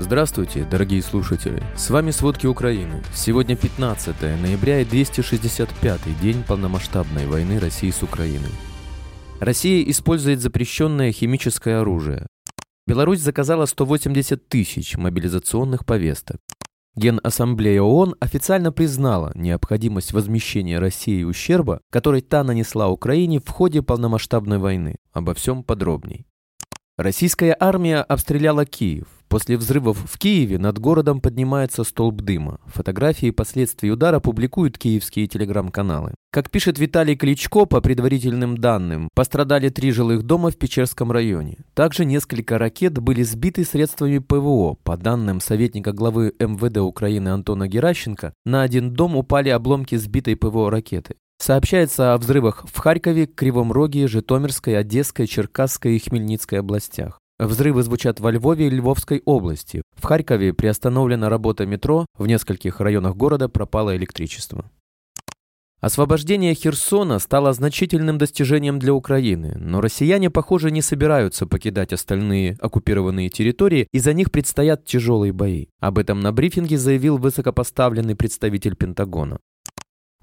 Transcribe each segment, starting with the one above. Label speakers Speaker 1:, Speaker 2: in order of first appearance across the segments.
Speaker 1: Здравствуйте, дорогие слушатели! С вами «Сводки Украины». Сегодня 15 ноября и 265-й день полномасштабной войны России с Украиной. Россия использует запрещенное химическое оружие. Беларусь заказала 180 тысяч мобилизационных повесток. Генассамблея ООН официально признала необходимость возмещения России ущерба, который та нанесла Украине в ходе полномасштабной войны. Обо всем подробней. Российская армия обстреляла Киев. После взрывов в Киеве над городом поднимается столб дыма. Фотографии последствий удара публикуют киевские телеграм-каналы. Как пишет Виталий Кличко, по предварительным данным, пострадали три жилых дома в Печерском районе. Также несколько ракет были сбиты средствами ПВО. По данным советника главы МВД Украины Антона Геращенко, на один дом упали обломки сбитой ПВО ракеты. Сообщается о взрывах в Харькове, Кривом Роге, Житомирской, Одесской, Черкасской и Хмельницкой областях. Взрывы звучат во Львове и Львовской области. В Харькове приостановлена работа метро, в нескольких районах города пропало электричество. Освобождение Херсона стало значительным достижением для Украины, но россияне, похоже, не собираются покидать остальные оккупированные территории, и за них предстоят тяжелые бои. Об этом на брифинге заявил высокопоставленный представитель Пентагона.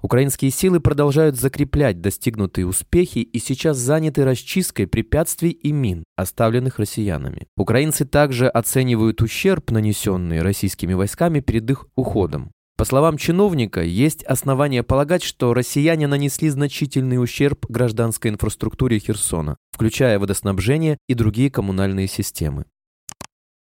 Speaker 1: Украинские силы продолжают закреплять достигнутые успехи и сейчас заняты расчисткой препятствий и мин, оставленных россиянами. Украинцы также оценивают ущерб, нанесенный российскими войсками перед их уходом. По словам чиновника, есть основания полагать, что россияне нанесли значительный ущерб гражданской инфраструктуре Херсона, включая водоснабжение и другие коммунальные системы.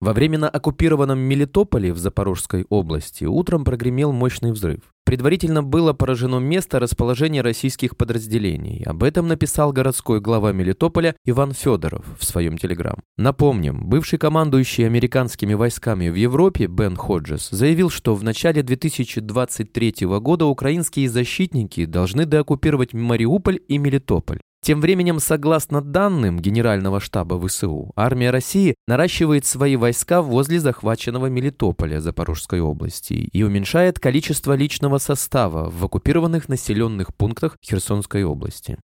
Speaker 1: Во временно оккупированном Мелитополе в Запорожской области утром прогремел мощный взрыв. Предварительно было поражено место расположения российских подразделений. Об этом написал городской глава Мелитополя Иван Федоров в своем телеграм. Напомним, бывший командующий американскими войсками в Европе Бен Ходжес заявил, что в начале 2023 года украинские защитники должны деоккупировать Мариуполь и Мелитополь. Тем временем, согласно данным Генерального штаба ВСУ, армия России наращивает свои войска возле захваченного Мелитополя Запорожской области и уменьшает количество личного состава в оккупированных населенных пунктах Херсонской области.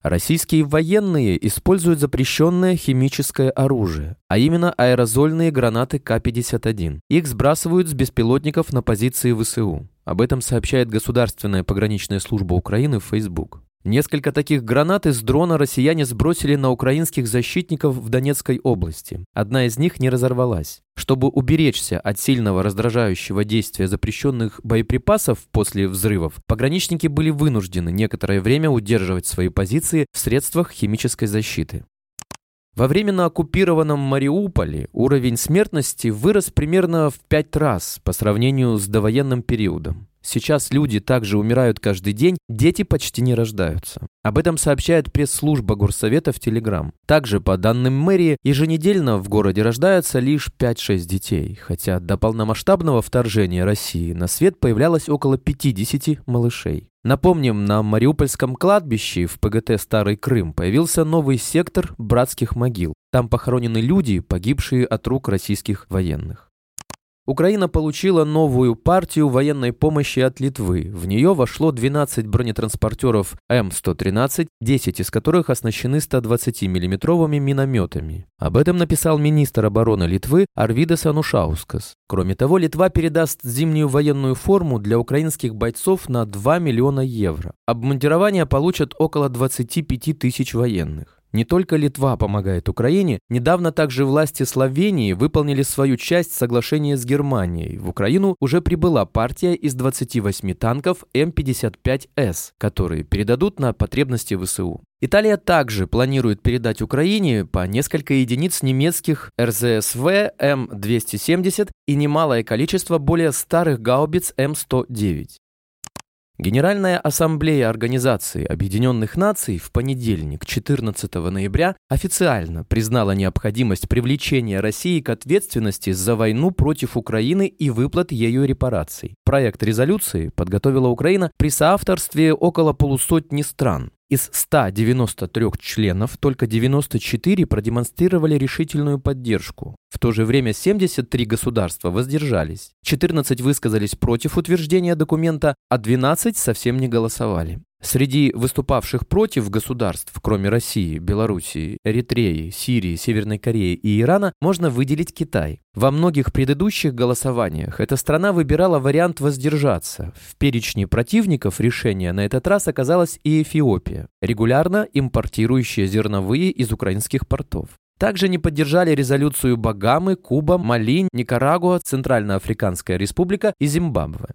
Speaker 1: Российские военные используют запрещенное химическое оружие, а именно аэрозольные гранаты К-51. Их сбрасывают с беспилотников на позиции ВСУ. Об этом сообщает Государственная пограничная служба Украины в Facebook. Несколько таких гранат из дрона россияне сбросили на украинских защитников в Донецкой области. Одна из них не разорвалась. Чтобы уберечься от сильного раздражающего действия запрещенных боеприпасов после взрывов, пограничники были вынуждены некоторое время удерживать свои позиции в средствах химической защиты. Во временно оккупированном Мариуполе уровень смертности вырос примерно в пять раз по сравнению с довоенным периодом. Сейчас люди также умирают каждый день, дети почти не рождаются. Об этом сообщает пресс-служба Горсовета в Телеграм. Также, по данным мэрии, еженедельно в городе рождаются лишь 5-6 детей, хотя до полномасштабного вторжения России на свет появлялось около 50 малышей. Напомним, на Мариупольском кладбище в ПГТ «Старый Крым» появился новый сектор братских могил. Там похоронены люди, погибшие от рук российских военных. Украина получила новую партию военной помощи от Литвы. В нее вошло 12 бронетранспортеров М113, 10 из которых оснащены 120 миллиметровыми минометами. Об этом написал министр обороны Литвы Арвидас Анушаускас. Кроме того, Литва передаст зимнюю военную форму для украинских бойцов на 2 миллиона евро. Обмундирование получат около 25 тысяч военных. Не только Литва помогает Украине, недавно также власти Словении выполнили свою часть соглашения с Германией. В Украину уже прибыла партия из 28 танков М-55С, которые передадут на потребности ВСУ. Италия также планирует передать Украине по несколько единиц немецких РЗСВ М-270 и немалое количество более старых гаубиц М-109. Генеральная ассамблея Организации Объединенных Наций в понедельник, 14 ноября, официально признала необходимость привлечения России к ответственности за войну против Украины и выплат ею репараций. Проект резолюции подготовила Украина при соавторстве около полусотни стран. Из 193 членов только 94 продемонстрировали решительную поддержку. В то же время 73 государства воздержались. 14 высказались против утверждения документа, а 12 совсем не голосовали. Среди выступавших против государств, кроме России, Белоруссии, Эритреи, Сирии, Северной Кореи и Ирана, можно выделить Китай. Во многих предыдущих голосованиях эта страна выбирала вариант воздержаться. В перечне противников решения на этот раз оказалась и Эфиопия, регулярно импортирующая зерновые из украинских портов. Также не поддержали резолюцию Багамы, Куба, Мали, Никарагуа, Центральноафриканская республика и Зимбабве.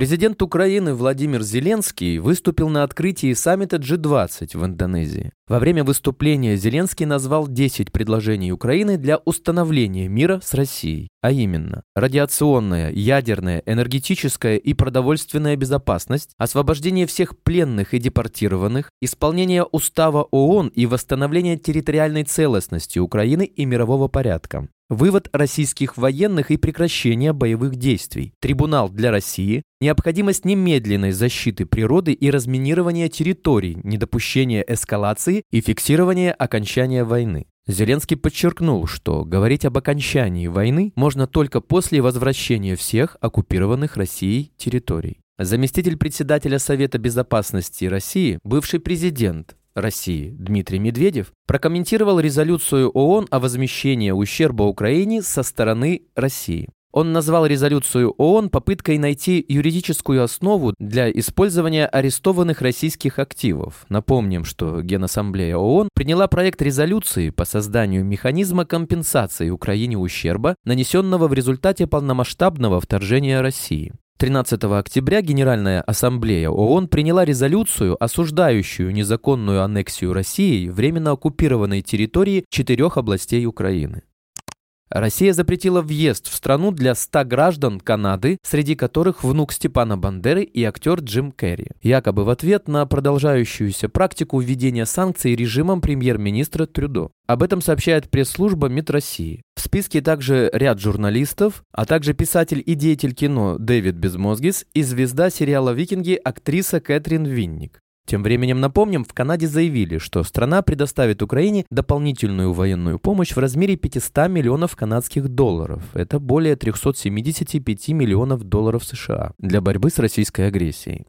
Speaker 1: Президент Украины Владимир Зеленский выступил на открытии саммита G20 в Индонезии. Во время выступления Зеленский назвал 10 предложений Украины для установления мира с Россией, а именно радиационная, ядерная, энергетическая и продовольственная безопасность, освобождение всех пленных и депортированных, исполнение устава ООН и восстановление территориальной целостности Украины и мирового порядка, Вывод российских военных и прекращение боевых действий. Трибунал для России. Необходимость немедленной защиты природы и разминирования территорий, недопущение эскалации и фиксирование окончания войны. Зеленский подчеркнул, что говорить об окончании войны можно только после возвращения всех оккупированных Россией территорий. Заместитель председателя Совета безопасности России, бывший президент России Дмитрий Медведев прокомментировал резолюцию ООН о возмещении ущерба Украине со стороны России. Он назвал резолюцию ООН попыткой найти юридическую основу для использования арестованных российских активов. Напомним, что Генассамблея ООН приняла проект резолюции по созданию механизма компенсации Украине ущерба, нанесенного в результате полномасштабного вторжения России. 13 октября Генеральная Ассамблея ООН приняла резолюцию, осуждающую незаконную аннексию России временно оккупированной территории четырех областей Украины. Россия запретила въезд в страну для 100 граждан Канады, среди которых внук Степана Бандеры и актер Джим Керри, якобы в ответ на продолжающуюся практику введения санкций режимом премьер-министра Трюдо. Об этом сообщает пресс-служба МИД России. В списке также ряд журналистов, а также писатель и деятель кино Дэвид Безмозгис и звезда сериала «Викинги» актриса Кэтрин Винник. Тем временем напомним, в Канаде заявили, что страна предоставит Украине дополнительную военную помощь в размере 500 миллионов канадских долларов. Это более 375 миллионов долларов США для борьбы с российской агрессией.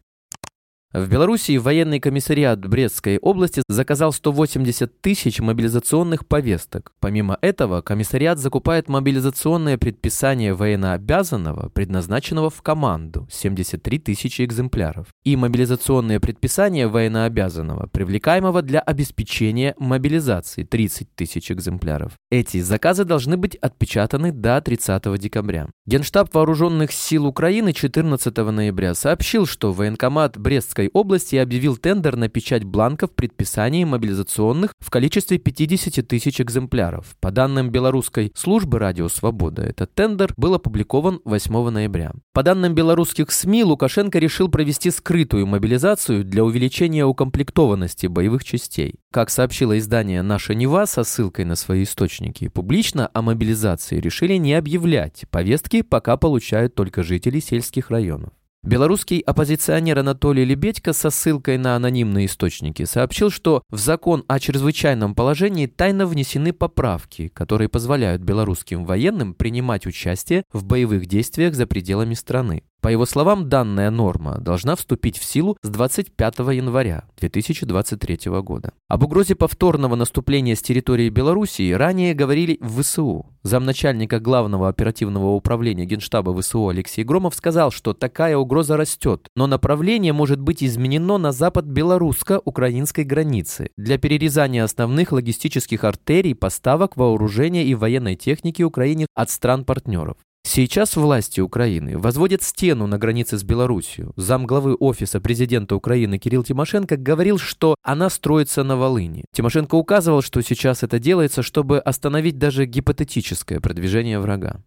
Speaker 1: В Белоруссии военный комиссариат Брестской области заказал 180 тысяч мобилизационных повесток. Помимо этого, комиссариат закупает мобилизационное предписание военнообязанного, предназначенного в команду, 73 тысячи экземпляров, и мобилизационное предписание военнообязанного, привлекаемого для обеспечения мобилизации, 30 тысяч экземпляров. Эти заказы должны быть отпечатаны до 30 декабря. Генштаб Вооруженных сил Украины 14 ноября сообщил, что военкомат Брестской Московской области объявил тендер на печать бланков предписаний мобилизационных в количестве 50 тысяч экземпляров. По данным белорусской службы «Радио Свобода», этот тендер был опубликован 8 ноября. По данным белорусских СМИ, Лукашенко решил провести скрытую мобилизацию для увеличения укомплектованности боевых частей. Как сообщило издание «Наша Нева» со ссылкой на свои источники, публично о мобилизации решили не объявлять. Повестки пока получают только жители сельских районов. Белорусский оппозиционер Анатолий Лебедько со ссылкой на анонимные источники сообщил, что в закон о чрезвычайном положении тайно внесены поправки, которые позволяют белорусским военным принимать участие в боевых действиях за пределами страны. По его словам, данная норма должна вступить в силу с 25 января 2023 года. Об угрозе повторного наступления с территории Белоруссии ранее говорили в ВСУ. Замначальника главного оперативного управления Генштаба ВСУ Алексей Громов сказал, что такая угроза растет, но направление может быть изменено на запад белорусско-украинской границы для перерезания основных логистических артерий поставок вооружения и военной техники Украине от стран-партнеров. Сейчас власти Украины возводят стену на границе с Белоруссией. Замглавы офиса президента Украины Кирилл Тимошенко говорил, что она строится на Волыни. Тимошенко указывал, что сейчас это делается, чтобы остановить даже гипотетическое продвижение врага.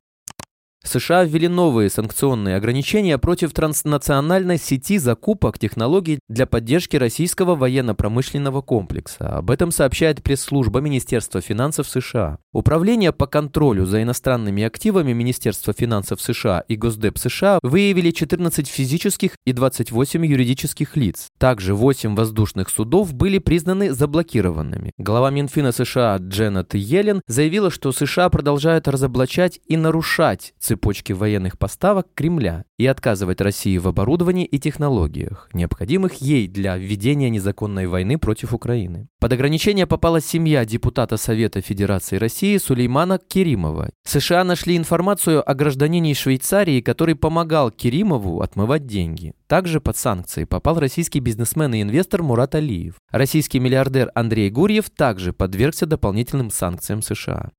Speaker 1: США ввели новые санкционные ограничения против транснациональной сети закупок технологий для поддержки российского военно-промышленного комплекса. Об этом сообщает пресс-служба Министерства финансов США. Управление по контролю за иностранными активами Министерства финансов США и Госдеп США выявили 14 физических и 28 юридических лиц. Также 8 воздушных судов были признаны заблокированными. Глава Минфина США Дженнет Йеллен заявила, что США продолжают разоблачать и нарушать цивилизацию цепочки военных поставок Кремля и отказывать России в оборудовании и технологиях, необходимых ей для введения незаконной войны против Украины. Под ограничение попала семья депутата Совета Федерации России Сулеймана Керимова. США нашли информацию о гражданине Швейцарии, который помогал Керимову отмывать деньги. Также под санкции попал российский бизнесмен и инвестор Мурат Алиев. Российский миллиардер Андрей Гурьев также подвергся дополнительным санкциям США.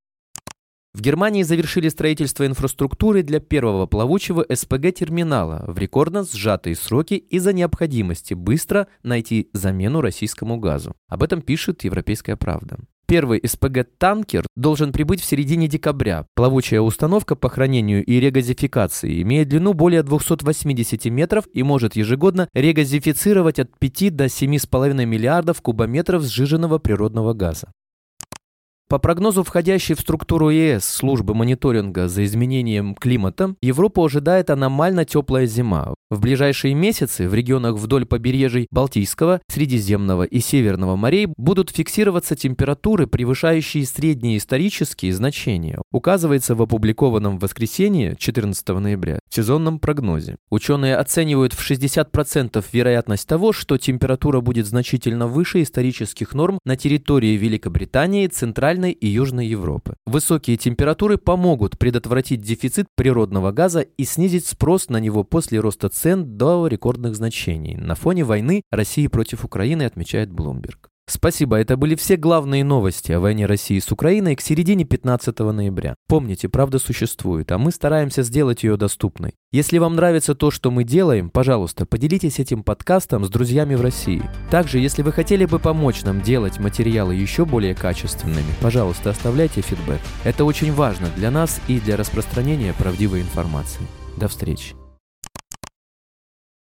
Speaker 1: В Германии завершили строительство инфраструктуры для первого плавучего СПГ-терминала в рекордно сжатые сроки из-за необходимости быстро найти замену российскому газу. Об этом пишет «Европейская правда». Первый СПГ-танкер должен прибыть в середине декабря. Плавучая установка по хранению и регазификации имеет длину более 280 метров и может ежегодно регазифицировать от 5 до 7,5 миллиардов кубометров сжиженного природного газа. По прогнозу входящей в структуру ЕС службы мониторинга за изменением климата, Европу ожидает аномально теплая зима. В ближайшие месяцы в регионах вдоль побережий Балтийского, Средиземного и Северного морей будут фиксироваться температуры, превышающие средние исторические значения, указывается в опубликованном в воскресенье 14 ноября сезонном прогнозе. Ученые оценивают в 60% вероятность того, что температура будет значительно выше исторических норм на территории Великобритании, Центральной и Южной Европы. Высокие температуры помогут предотвратить дефицит природного газа и снизить спрос на него после роста цен до рекордных значений. На фоне войны России против Украины, отмечает Bloomberg. Спасибо, это были все главные новости о войне России с Украиной к середине 15 ноября. Помните, правда существует, а мы стараемся сделать ее доступной. Если вам нравится то, что мы делаем, пожалуйста, поделитесь этим подкастом с друзьями в России. Также, если вы хотели бы помочь нам делать материалы еще более качественными, пожалуйста, оставляйте фидбэк. Это очень важно для нас и для распространения правдивой информации. До встречи.